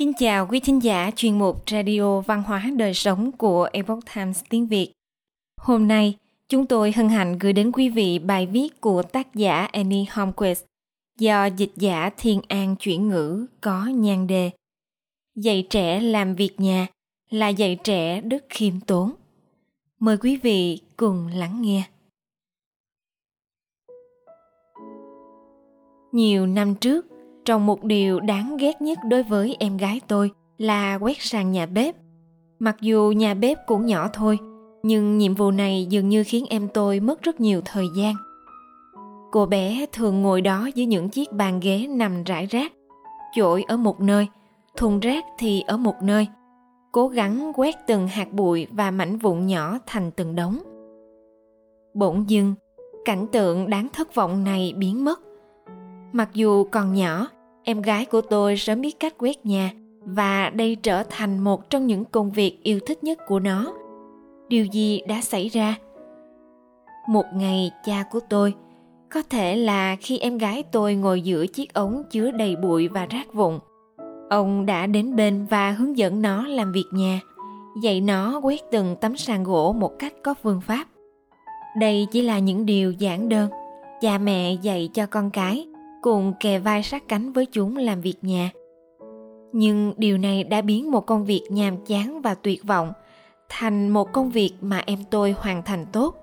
Kính chào quý thính giả chuyên mục Radio Văn hóa Đời Sống của Epoch Times tiếng Việt. Hôm nay, chúng tôi hân hạnh gửi đến quý vị bài viết của tác giả Annie Holmquist do dịch giả Thiên An chuyển ngữ có nhan đề Dạy trẻ làm việc nhà là dạy trẻ đức khiêm tốn. Mời quý vị cùng lắng nghe. Nhiều năm trước, trong một điều đáng ghét nhất đối với em gái tôi là quét sàn nhà bếp. Mặc dù nhà bếp cũng nhỏ thôi, nhưng nhiệm vụ này dường như khiến em tôi mất rất nhiều thời gian. Cô bé thường ngồi đó dưới những chiếc bàn ghế nằm rải rác, chổi ở một nơi, thùng rác thì ở một nơi, cố gắng quét từng hạt bụi và mảnh vụn nhỏ thành từng đống. Bỗng dưng, cảnh tượng đáng thất vọng này biến mất. Mặc dù còn nhỏ, em gái của tôi sớm biết cách quét nhà và đây trở thành một trong những công việc yêu thích nhất của nó. Điều gì đã xảy ra? Một ngày cha của tôi, có thể là khi em gái tôi ngồi giữa chiếc ống chứa đầy bụi và rác vụn, ông đã đến bên và hướng dẫn nó làm việc nhà, dạy nó quét từng tấm sàn gỗ một cách có phương pháp. Đây chỉ là những điều giản đơn, cha mẹ dạy cho con cái cùng kề vai sát cánh với chúng làm việc nhà nhưng điều này đã biến một công việc nhàm chán và tuyệt vọng thành một công việc mà em tôi hoàn thành tốt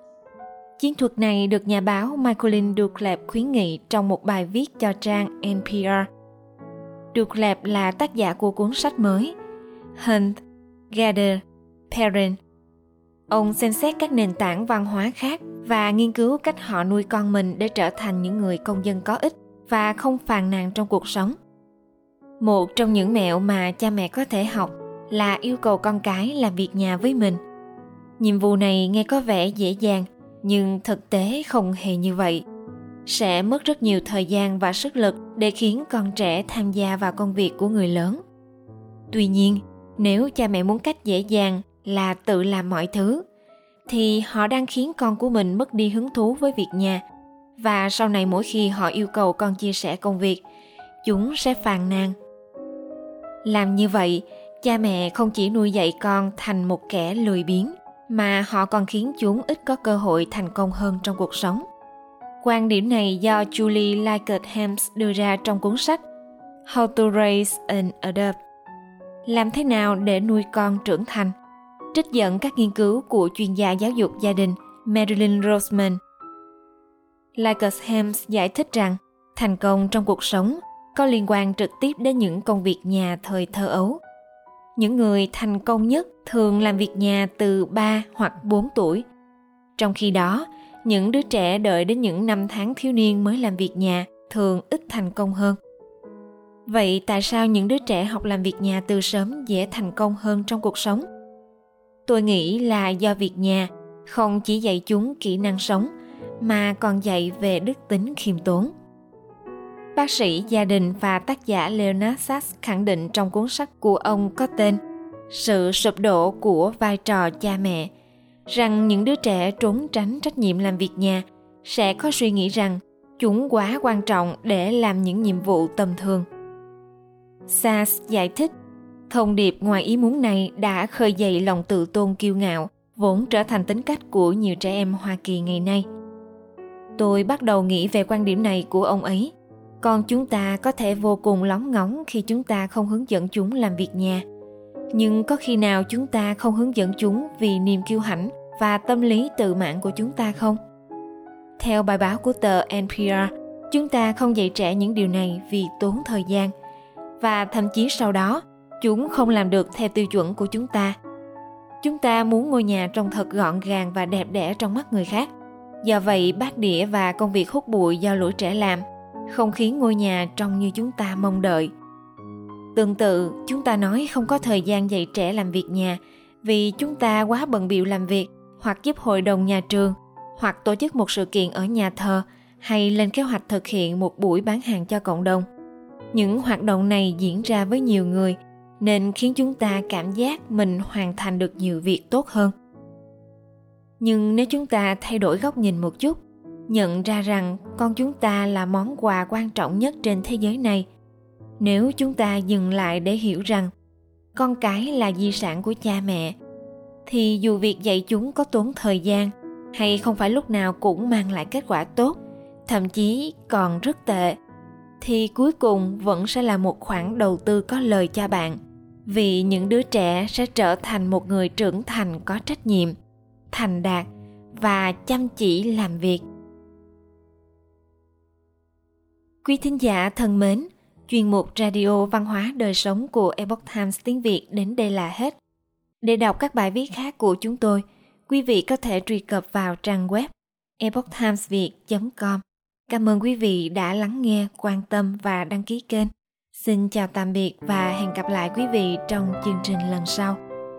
chiến thuật này được nhà báo Michaelin Ducleb khuyến nghị trong một bài viết cho trang NPR. Ducleb là tác giả của cuốn sách mới Hunt, Gather, Parent. Ông xem xét các nền tảng văn hóa khác và nghiên cứu cách họ nuôi con mình để trở thành những người công dân có ích và không phàn nàn trong cuộc sống. Một trong những mẹo mà cha mẹ có thể học là yêu cầu con cái làm việc nhà với mình. Nhiệm vụ này nghe có vẻ dễ dàng, nhưng thực tế không hề như vậy. Sẽ mất rất nhiều thời gian và sức lực để khiến con trẻ tham gia vào công việc của người lớn. Tuy nhiên, nếu cha mẹ muốn cách dễ dàng là tự làm mọi thứ, thì họ đang khiến con của mình mất đi hứng thú với việc nhà và sau này mỗi khi họ yêu cầu con chia sẻ công việc, chúng sẽ phàn nàn. Làm như vậy, cha mẹ không chỉ nuôi dạy con thành một kẻ lười biếng, mà họ còn khiến chúng ít có cơ hội thành công hơn trong cuộc sống. Quan điểm này do julie likert hams đưa ra trong cuốn sách how to raise an adult. Làm thế nào để nuôi con trưởng thành? Trích dẫn các nghiên cứu của chuyên gia giáo dục gia đình Marilyn Roseman. Lycus Hems giải thích rằng thành công trong cuộc sống có liên quan trực tiếp đến những công việc nhà thời thơ ấu. Những người thành công nhất thường làm việc nhà từ 3 hoặc 4 tuổi. Trong khi đó, những đứa trẻ đợi đến những năm tháng thiếu niên mới làm việc nhà thường ít thành công hơn. Vậy tại sao những đứa trẻ học làm việc nhà từ sớm dễ thành công hơn trong cuộc sống? Tôi nghĩ là do việc nhà không chỉ dạy chúng kỹ năng sống mà còn dạy về đức tính khiêm tốn. Bác sĩ gia đình và tác giả Leonard Sachs khẳng định trong cuốn sách của ông có tên Sự sụp đổ của vai trò cha mẹ rằng những đứa trẻ trốn tránh trách nhiệm làm việc nhà sẽ có suy nghĩ rằng chúng quá quan trọng để làm những nhiệm vụ tầm thường. Sachs giải thích, thông điệp ngoài ý muốn này đã khơi dậy lòng tự tôn kiêu ngạo vốn trở thành tính cách của nhiều trẻ em Hoa Kỳ ngày nay – tôi bắt đầu nghĩ về quan điểm này của ông ấy. Còn chúng ta có thể vô cùng lóng ngóng khi chúng ta không hướng dẫn chúng làm việc nhà. Nhưng có khi nào chúng ta không hướng dẫn chúng vì niềm kiêu hãnh và tâm lý tự mãn của chúng ta không? Theo bài báo của tờ npr chúng ta không dạy trẻ những điều này vì tốn thời gian. Và thậm chí sau đó, chúng không làm được theo tiêu chuẩn của chúng ta. Chúng ta muốn ngôi nhà trông thật gọn gàng và đẹp đẽ trong mắt người khác. Do vậy, bát đĩa và công việc hút bụi do lũ trẻ làm không khiến ngôi nhà trông như chúng ta mong đợi. Tương tự, chúng ta nói không có thời gian dạy trẻ làm việc nhà vì chúng ta quá bận bịu làm việc hoặc giúp hội đồng nhà trường hoặc tổ chức một sự kiện ở nhà thờ hay lên kế hoạch thực hiện một buổi bán hàng cho cộng đồng. Những hoạt động này diễn ra với nhiều người nên khiến chúng ta cảm giác mình hoàn thành được nhiều việc tốt hơn nhưng nếu chúng ta thay đổi góc nhìn một chút, nhận ra rằng con chúng ta là món quà quan trọng nhất trên thế giới này. Nếu chúng ta dừng lại để hiểu rằng con cái là di sản của cha mẹ, thì dù việc dạy chúng có tốn thời gian hay không phải lúc nào cũng mang lại kết quả tốt, thậm chí còn rất tệ, thì cuối cùng vẫn sẽ là một khoản đầu tư có lời cho bạn, vì những đứa trẻ sẽ trở thành một người trưởng thành có trách nhiệm thành đạt và chăm chỉ làm việc. Quý thính giả thân mến, chuyên mục radio văn hóa đời sống của epoch times tiếng việt đến đây là hết. Để đọc các bài viết khác của chúng tôi, quý vị có thể truy cập vào trang web epochtimesviet com. Cảm ơn quý vị đã lắng nghe, quan tâm và đăng ký kênh. Xin chào tạm biệt và hẹn gặp lại quý vị trong chương trình lần sau